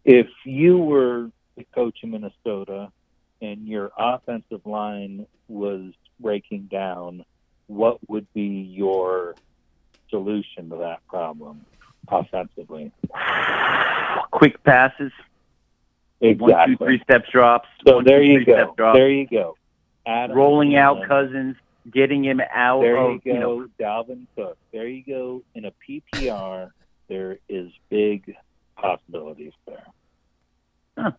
If you were the coach in Minnesota and your offensive line was breaking down, what would be your solution to that problem offensively? Quick passes. Exactly. two, three steps drops. So one, there two, you go. drops, There you go. Adam rolling out Cousins, getting him out There of you go, you know Dalvin Cook. There you go. In a PPR, there is big possibilities there. Huh.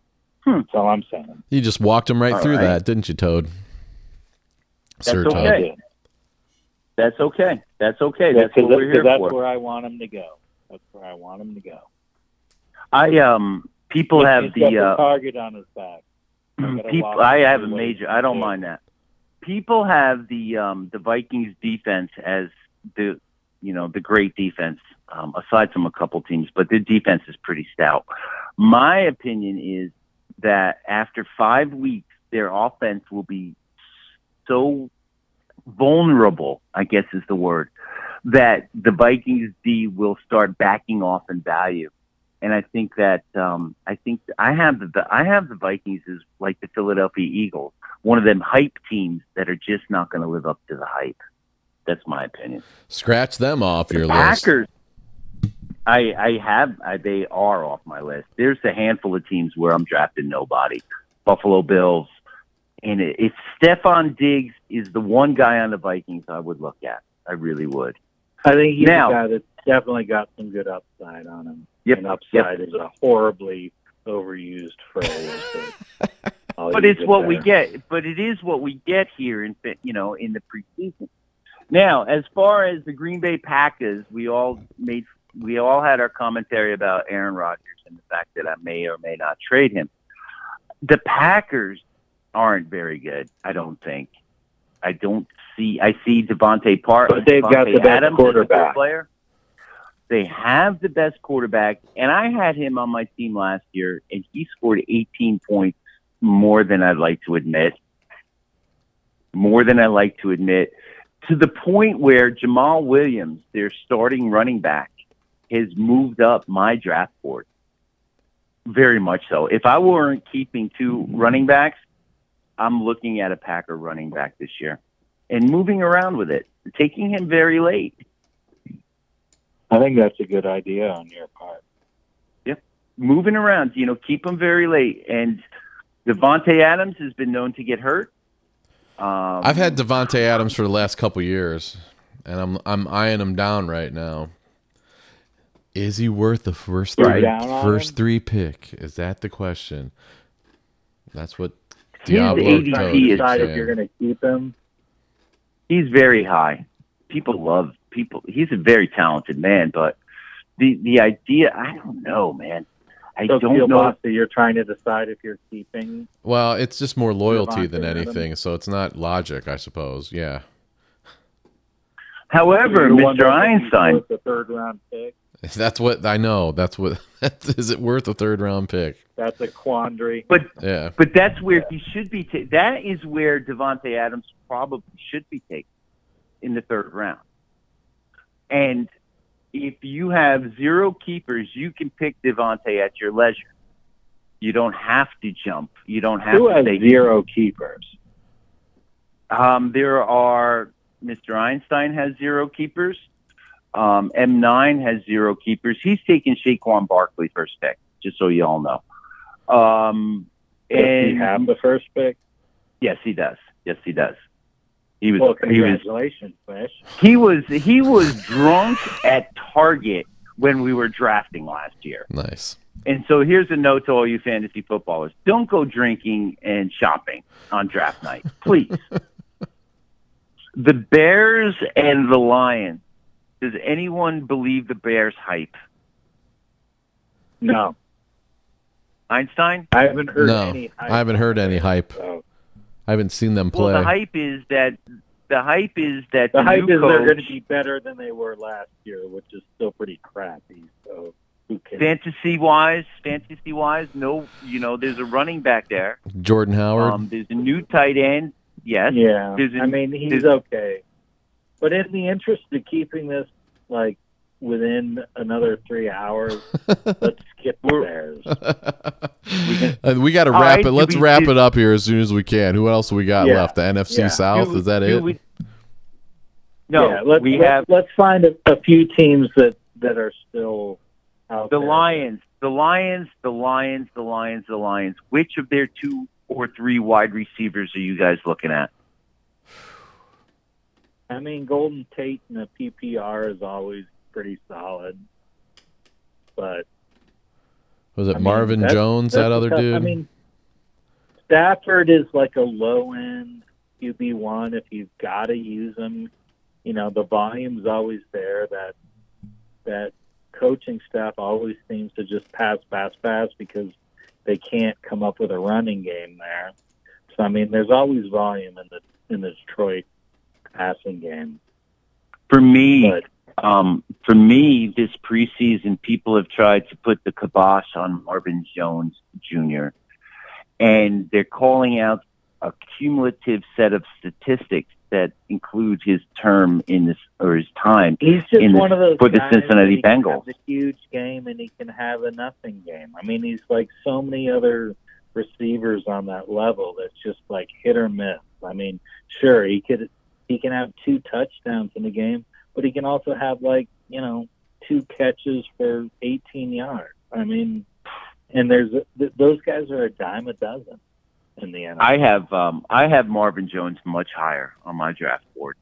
Hmm. That's all I'm saying. You just walked him right All through right. that, didn't you, Toad? That's Sir Toad. okay. That's okay. That's okay. That's, That's what we're here that's for. where I want him to go. That's where I want him to go. I um people He's have got the uh target on his back. I people I have a do what he major I don't do. mind that. People have the um the Vikings defense as the you know the great defense um aside from a couple teams, but their defense is pretty stout. My opinion is that after 5 weeks their offense will be so vulnerable, I guess is the word, that the Vikings D will start backing off in value. And I think that um, I think I have the I have the Vikings as like the Philadelphia Eagles, one of them hype teams that are just not going to live up to the hype. That's my opinion. Scratch them off your list. Packers. I I have I, they are off my list. There's a handful of teams where I'm drafting nobody. Buffalo Bills, and it, if Stefon Diggs is the one guy on the Vikings, I would look at. I really would. I think he's Now- a guy that's definitely got some good upside on him. Yep, And upside is a horribly overused phrase. But, but it's it what we get. But it is what we get here in you know in the preseason. Now, as far as the Green Bay Packers, we all made we all had our commentary about Aaron Rodgers and the fact that I may or may not trade him. The Packers aren't very good. I don't think. I don't see. I see Devonte Part. But they've got the best Adams as a good quarterback. Player. They have the best quarterback, and I had him on my team last year, and he scored 18 points more than I'd like to admit. More than I like to admit, to the point where Jamaal Williams, their starting running back, has moved up my draft board. Very much so. If I weren't keeping two running backs, I'm looking at a Packer running back this year and moving around with it, taking him very late. I think that's a good idea on your part. Yep. Moving around, you know, keep him very late. And Davante Adams has been known to get hurt. Um, I've had Davante Adams for the last couple years, and I'm I'm eyeing him down right now. Is he worth the first You're three, down on first him? three pick? Is that the question? That's what His Diablo ADP Toad is- is Decide if you're going to keep him. he's very high. People love people. He's a very talented man, but the the idea, I don't know, man. I So don't know. boss that you're trying to decide if you're keeping. Well, it's just more loyalty than anything, so it's not logic, I suppose. Yeah, However, Mr. Einstein, The third round pick. that's what I know. That's what is it worth a third round pick? That's a quandary. but Yeah, but that's where he should be. Ta- that is where Davante Adams probably should be taken in the third round. And if you have zero keepers, you can pick Davante at your leisure. You don't have to jump. You don't have Who to has take zero keepers? Um, there are Mr. Einstein has zero keepers. Um, M9 has zero keepers. He's taken Saquon Barkley first pick, just so you all know. Um, Does he have the first pick? yes, he does. Yes, he does. He was Well, he was congratulations, Fish. he was he was drunk at Target when we were drafting last year. nice. And so here's a note to all you fantasy footballers: don't go drinking and shopping on draft night, please. the Bears and the Lions. Does anyone believe the Bears hype? No, Einstein? I haven't heard No, any. hype I haven't heard any hype. So I haven't seen them Well, play. the hype is that the hype is that the the, hype new is they're going to be better than they were last year, which is still pretty crappy. So who cares? fantasy wise, fantasy wise, no, you know, there's a running back there. Jordan Howard. Um, there's a new tight end. Yes. Yeah, There's a- I mean he's okay, but in the interest of keeping this like within another three hours, let's skip the Bears. Uh, we got to wrap right, it. do Let's we- wrap do- it up here as soon as we can. Who else do we got Yeah, left? The NFC yeah. South. Do- Is that it? we- no, yeah, let's, we let's, have let's find a, a few teams that that are still out The there. Lions, the Lions, the Lions, the Lions, the Lions. Which of their two or three wide receivers are you guys looking at? I mean, Golden Tate in the PPR is always pretty solid, but Was it I mean, Marvin that's- Jones, that's that other dude? I mean, Stafford is like a low end QB one. If you've got to use him, you know the volume's always there. That that coaching staff always seems to just pass, pass, pass because they can't come up with a running game there. So I mean, there's always volume in the in the Detroit passing game. For me, But um, for me, this preseason, people have tried to put the kibosh on Marvin Jones Jr. and they're calling out a cumulative set of statistics that include his term in this or his time. He's just in the- one of those for the Cincinnati that he can Bengals. The huge game, and he can have a nothing game. I mean, he's like so many other receivers on that level. That's just like hit or miss. I mean, sure he could he can have two touchdowns in the game, but he can also have like you know two catches for 18 yards. I mean, and there's th- those guys are a dime a dozen in the NFL. I have um, I have Marvin Jones much higher on my draft board.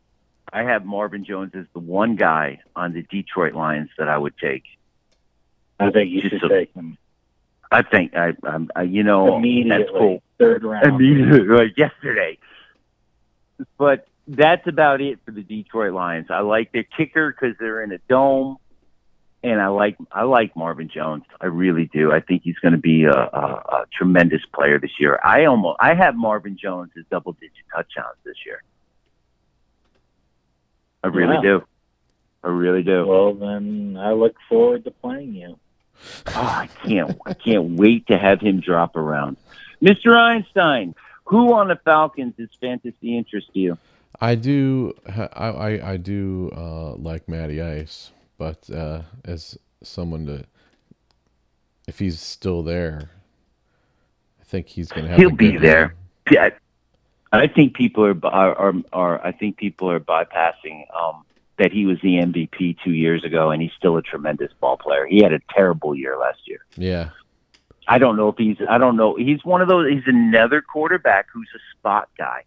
I have Marvin Jones as the one guy on the Detroit Lions that I would take. I think you Just should take him I think I, I'm, I you know immediately. that's cool. Third round. immediately like yesterday. But that's about it for the Detroit Lions. I like their kicker because they're in a dome, and I like I like Marvin Jones. I really do. I think he's going to be a, a, a tremendous player this year. I almost I have Marvin Jones as double digit touchdowns this year. I really Wow. do. I really do. Well, then I look forward to playing you. Oh, I can't I can't wait to have him drop around. Mr. Einstein, who on the Falcons is fantasy interest you? I do, I, I, I do uh, like Matty Ice, but uh, as someone to, if he's still there, I think he's gonna have. He'll be there. Yeah, I think people are are are, are I think people are bypassing um, that he was the MVP two years ago, and he's still a tremendous ball player. He had a terrible year last year. Yeah, I don't know if he's I don't know. He's one of those. He's another quarterback who's a spot guy.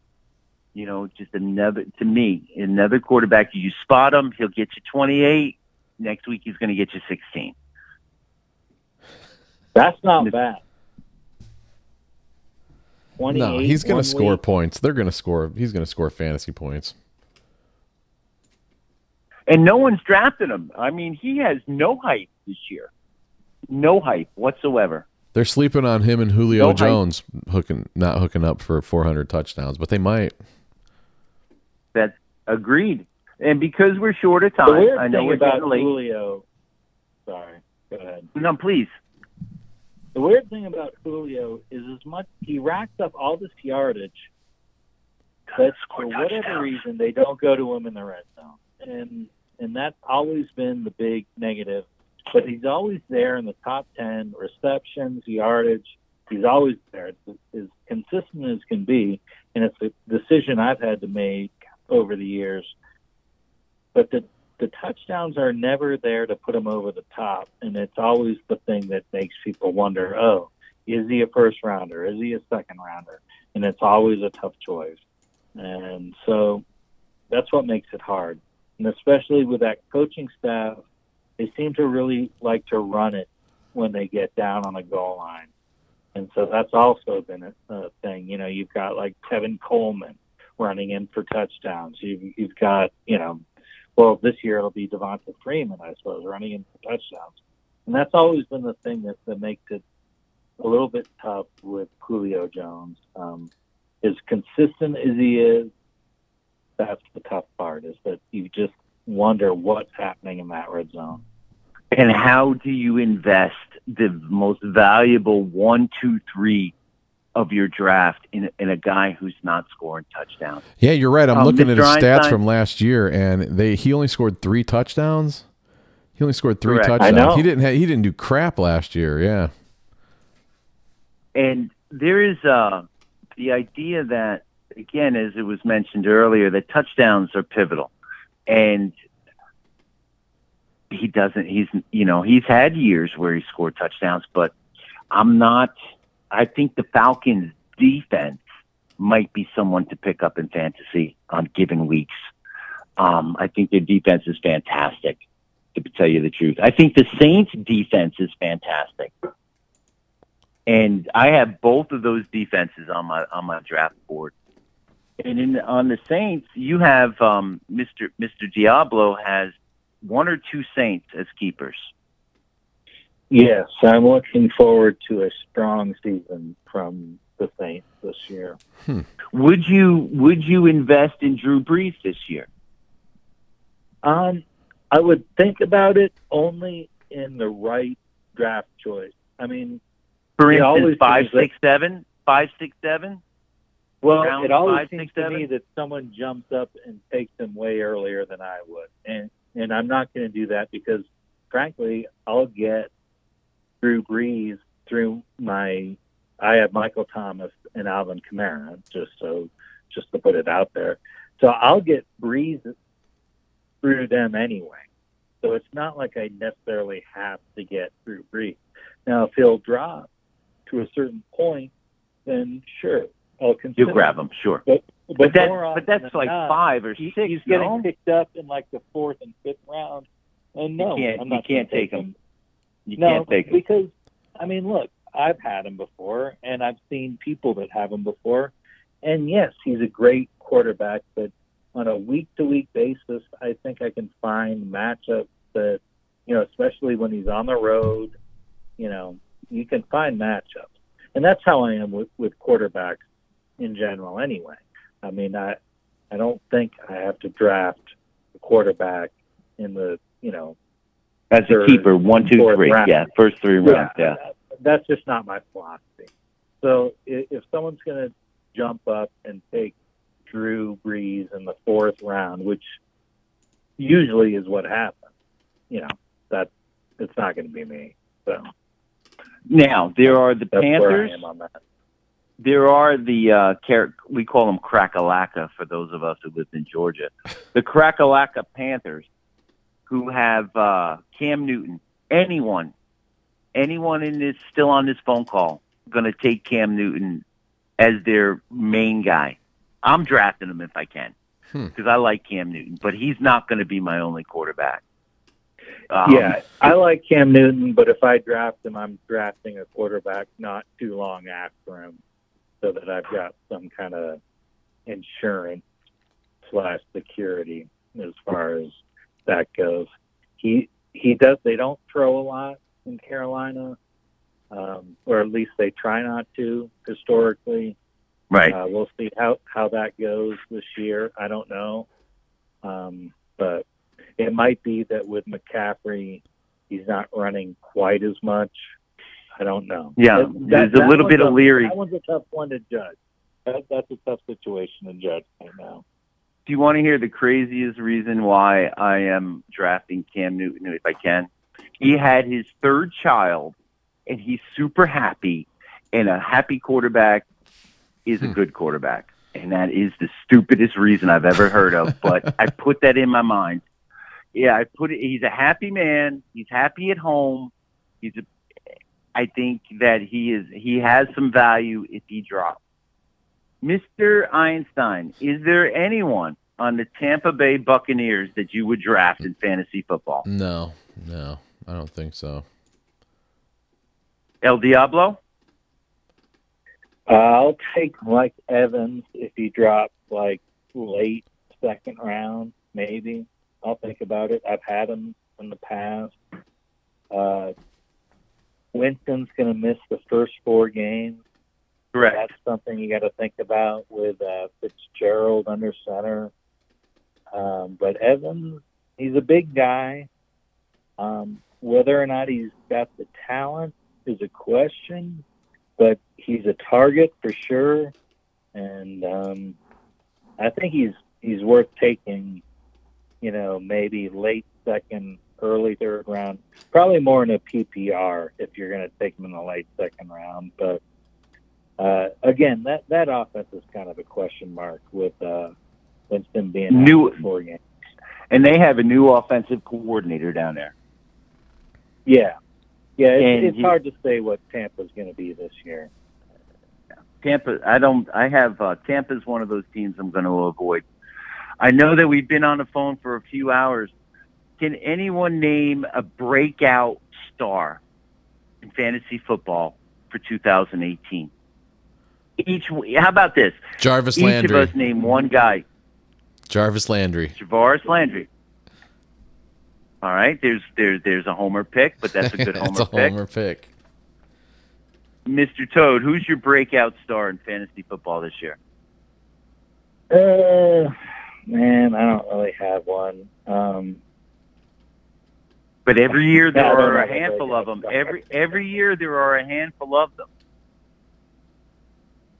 You know, just another to me another quarterback. You spot him, he'll get you twenty eight. Next week he's going to get you sixteen. That's not Miss- bad. 28 no, he's gonna score week. points. They're gonna score. He's gonna score fantasy points. And no one's drafted him. I mean, he has no hype this year. No hype whatsoever. They're sleeping on him and Julio No hype. Jones hooking, not hooking up for 400 touchdowns, but they might. Agreed. And because we're short of The time, weird I know thing we're about getting late. Julio, sorry, go ahead. No, please. The weird thing about Julio is as much he racks up all this yardage, but for whatever reason they don't go to him in the red zone, and and that's always been the big negative. But he's always there in the top ten receptions, yardage. He's always there. It's as consistent as can be, and it's a decision I've had to make over the years. But the the touchdowns are never there to put him over the top, and it's always the thing that makes people wonder: Oh, is he a first rounder? Is he a second rounder? And it's always a tough choice, and so that's what makes it hard. And especially with that coaching staff, they seem to really like to run it when they get down on the goal line, and so that's also been a, a thing. You know, you've got like Tevin Coleman running in for touchdowns. You've you've got you know well, this year it'll be Devonta Freeman, I suppose, running in for touchdowns. And that's always been the thing that, that makes it a little bit tough with Julio Jones. Um, as consistent as he is, that's the tough part, is that you just wonder what's happening in that red zone. And how do you invest the most valuable one, two, three of your draft in, in a guy who's not scoring touchdowns? Yeah, you're right. I'm Um, looking at his stats Einstein- from last year, and they he only scored three touchdowns. He only scored three Correct. touchdowns. He didn't. Ha- he didn't do crap last year. Yeah. And there is uh, the idea that, again, as it was mentioned earlier, that touchdowns are pivotal. And he doesn't. He's you know he's had years where he scored touchdowns, but I'm not. I think the Falcons' defense might be someone to pick up in fantasy on given weeks. Um, I think their defense is fantastic. To tell you the truth, I think the Saints' defense is fantastic, and I have both of those defenses on my on my draft board. And in on the Saints, you have um, Mr. Mr. Diablo has one or two Saints as keepers. Yes, I'm looking forward to a strong season from the Saints this year. Would you would you invest in Drew Brees this year? Um, I would think about it only in the right draft choice. I mean, For It instance, always five, seems that- six, seven, five, six, seven. well, Round it always five, seems six, to seven? me that someone jumps up and takes him way earlier than I would, and and I'm not going to do that because, frankly, I'll get Drew Brees through my. I have Michael Thomas and Alvin Kamara, just so just to put it out there. So I'll get Brees through them anyway. So it's not like I necessarily have to get through Brees. Now, if he'll drop to a certain point, then sure, I'll consider. You grab him, sure. But, But that's more but that's like not, five or he- six. he's getting no? picked up in like the fourth and fifth round. And no, you can't I'm you not can't gonna take him. You no, can't take because I mean, look, I've had him before, and I've seen people that have him before, and yes, he's a great quarterback. But on a week to week basis, I think I can find matchups that, you know, especially when he's on the road, you know, you can find matchups, and that's how I am with with quarterbacks in general. Anyway, I mean, I I don't think I have to draft a quarterback in the you know As a third, keeper, one, two, three. round. Yeah, first three rounds. Yeah. that's just not my philosophy. So if, if someone's going to jump up and take Drew Brees in the fourth round, which usually is what happens, you know, that it's not going to be me. So Now there are the that's Panthers. I am on that. there are the uh, car- we call them Crackalacca for those of us who live in Georgia. The Crackalacca Panthers, who have uh, Cam Newton. Anyone, anyone in this still on this phone call, going to take Cam Newton as their main guy. I'm drafting him if I can Hmm. because I like Cam Newton, but he's not going to be my only quarterback. Um, yeah, I like Cam Newton, but if I draft him, I'm drafting a quarterback not too long after him, so that I've got some kind of insurance slash security as far as that goes. He he does. They don't throw a lot in Carolina, um, or at least they try not to historically. right. Uh, we'll see how how that goes this year. I don't know, um, but it might be that with McCaffrey, he's not running quite as much. I don't know. Yeah, That- there's that a little bit of leery. That one's a tough one to judge. That, that's a tough situation to judge right now. Do you want to hear the craziest reason why I am drafting Cam Newton if I can? He had his third child, and he's super happy. And a happy quarterback is a Hmm. good quarterback, and that is the stupidest reason I've ever heard of. But I put that in my mind. Yeah, I put it. He's a happy man. He's happy at home. He's a. I think that he is. He has some value if he drops. Mr. Einstein, is there anyone on the Tampa Bay Buccaneers that you would draft in fantasy football? No, no, I don't think so. El Diablo? Uh, I'll take Mike Evans if he drops like late second round, maybe. I'll think about it. I've had him in the past. Uh, Winston's going to miss the first four games. Correct. That's something you got to think about with uh, Fitzgerald under center. Um, but Evans, he's a big guy. Um, whether or not he's got the talent is a question, but he's a target for sure, and um, I think he's he's worth taking. You know, maybe late second, early third round. Probably more in a PPR if you're going to take him in the late second round. But uh, again, that that offense is kind of a question mark with uh, Winston being New- four games. And they have a new offensive coordinator down there. Yeah, yeah. It, it's you- hard to say what Tampa's going to be this year. Tampa, I don't. I have uh, Tampa's one of those teams I'm going to avoid. I know that we've been on the phone for a few hours. Can anyone name a breakout star in fantasy football for 2018? Each. How about this? Jarvis Each Landry. Each of us name one guy. Jarvis Landry. Javaris Landry. All right. There's there's there's a homer pick, but that's a good homer That's a pick. homer pick. Mr. Toad, who's your breakout star in fantasy football this year? Uh, man, I don't really have one. Um, But every year there Yeah, I don't are a handful of them. Every every year there are a handful of them.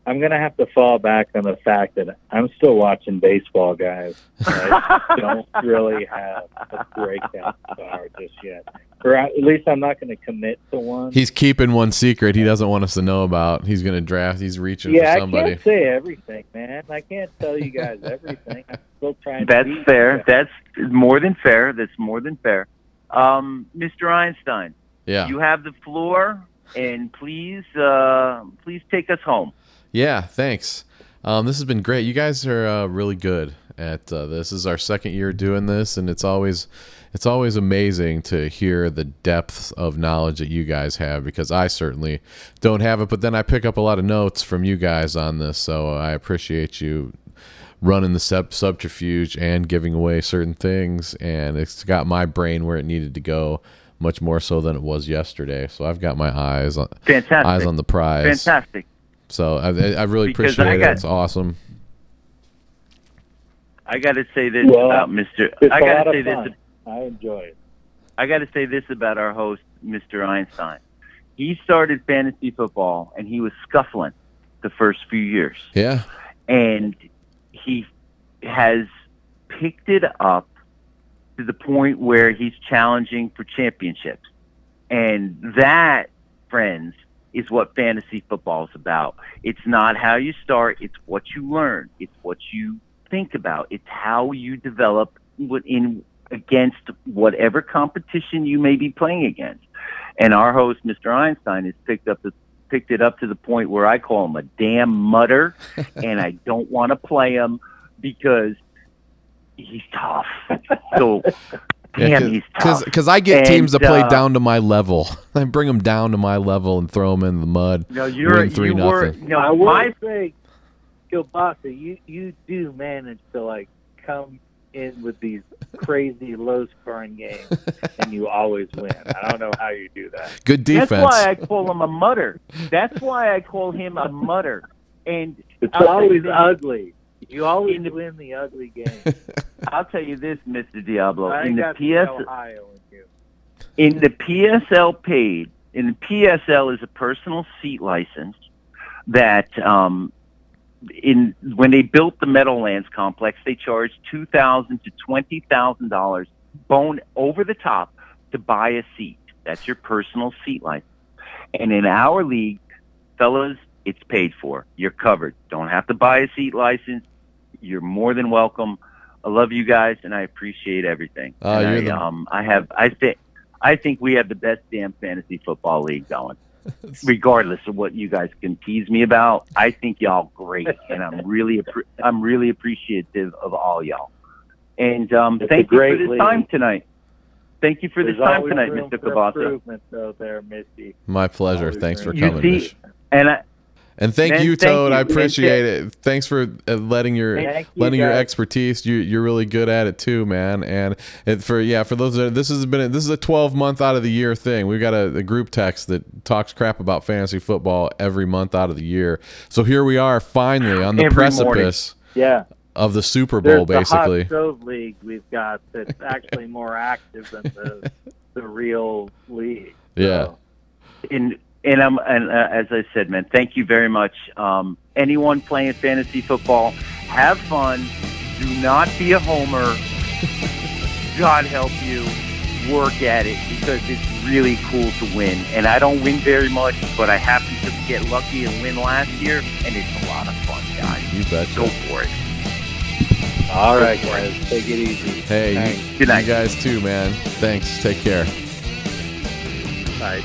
I'm going to have to fall back on the fact that I'm still watching baseball, guys. I don't really have a breakout star just yet. Or at least I'm not going to commit to one. He's keeping one secret he doesn't want us to know about. He's going to draft. He's reaching yeah, for I somebody. can't say everything, man. I can't tell you guys everything. I'm still trying That's beat fair. you. That's more than fair. That's more than fair. Um, Mr. Einstein, Yeah. you have the floor, and please, uh, please take us home. Yeah, thanks. Um, this has been great. You guys are uh, really good at uh, this. This is our second year doing this, and it's always it's always amazing to hear the depth of knowledge that you guys have because I certainly don't have it. But then I pick up a lot of notes from you guys on this, so I appreciate you running the sub- subterfuge and giving away certain things, and it's got my brain where it needed to go. Much more so than it was yesterday. So I've got my eyes on Fantastic. eyes on the prize. Fantastic. So I, I really Because appreciate I it. got- It's awesome. I got to say this Well, about Mr. It's I a got to say this. fun. I enjoy it. I got to say this about our host, Mr. Einstein. He started fantasy football, and he was scuffling the first few years. Yeah. and he has picked it up to the point where he's challenging for championships. And that, friends, is what fantasy football is about. It's not how you start, it's what you learn, it's what you think about, it's how you develop in against whatever competition you may be playing against. And our host, Mr. Einstein, has picked up the picked it up to the point where I call him a damn mutter and I don't want to play him because he's tough. So, damn, he's tough. Because I get And, teams that play uh, down to my level. I bring them down to my level and throw them in the mud. no, you're win three you were nothing. no I will my say, Kilbasa, you you do manage to like come in with these crazy low scoring games, and you always win. I don't know how you do that. Good defense. That's why I call him a mutter. That's why I call him a mutter. And It's always ugly. You always the- win the ugly game. I'll tell you this, Mr. Diablo. I in the got PS Ohio in in the PSL paid, in the PSL is a personal seat license that um, in when they built the Meadowlands complex, they charged two thousand to twenty thousand dollars bone over the top to buy a seat. That's your personal seat license. And in our league, fellas, it's paid for. You're covered. Don't have to buy a seat license. You're more than welcome. I love you guys, and I appreciate everything. Oh, you're I, the- um, I have, I think, I think we have the best damn fantasy football league going. Regardless of what you guys can tease me about, I think y'all great, and I'm really, appre- I'm really appreciative of all y'all. And um, thank you for great this league. time tonight. Thank you for this time tonight, Mr. for Kabasa. there, Misty. My pleasure. Always Thanks for great. You coming. see- And I, And thank Man, you, thank Toad. you. I appreciate it. Thanks for uh, letting your Thank you, your expertise. You you're really good at it too, man. And it, for yeah, for those that this has been a, this is a 12 month out of the year thing. We've got a, a group text that talks crap about fantasy football every month out of the year. So here we are finally on the Every precipice Yeah. of the Super Bowl, There's the basically. hot stove league we've got that's actually more active than the the real league. Yeah. So, and and I'm and uh, as I said, man, thank you very much. Um, anyone playing fantasy football, have fun. Do not be a homer. God help you. Work at it because it's really cool to win. And I don't win very much, but I happened to get lucky and win last year, and it's a lot of fun, guys. You betcha. Go for it. all right, guys, take it easy. Hey, Thanks. you, Good night. you guys too, man. Thanks. Take care. Bye.